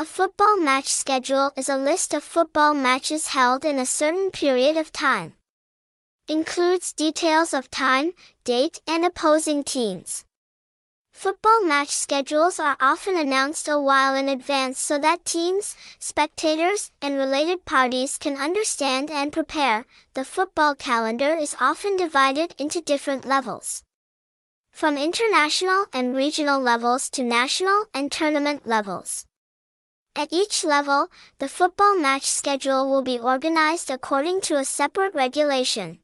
A football match schedule is a list of football matches held in a certain period of time. Includes details of time, date, and opposing teams. Football match schedules are often announced a while in advance so that teams, spectators, and related parties can understand and prepare. The football calendar is often divided into different levels. From international and regional levels to national and tournament levels. At each level, the football match schedule will be organized according to a separate regulation.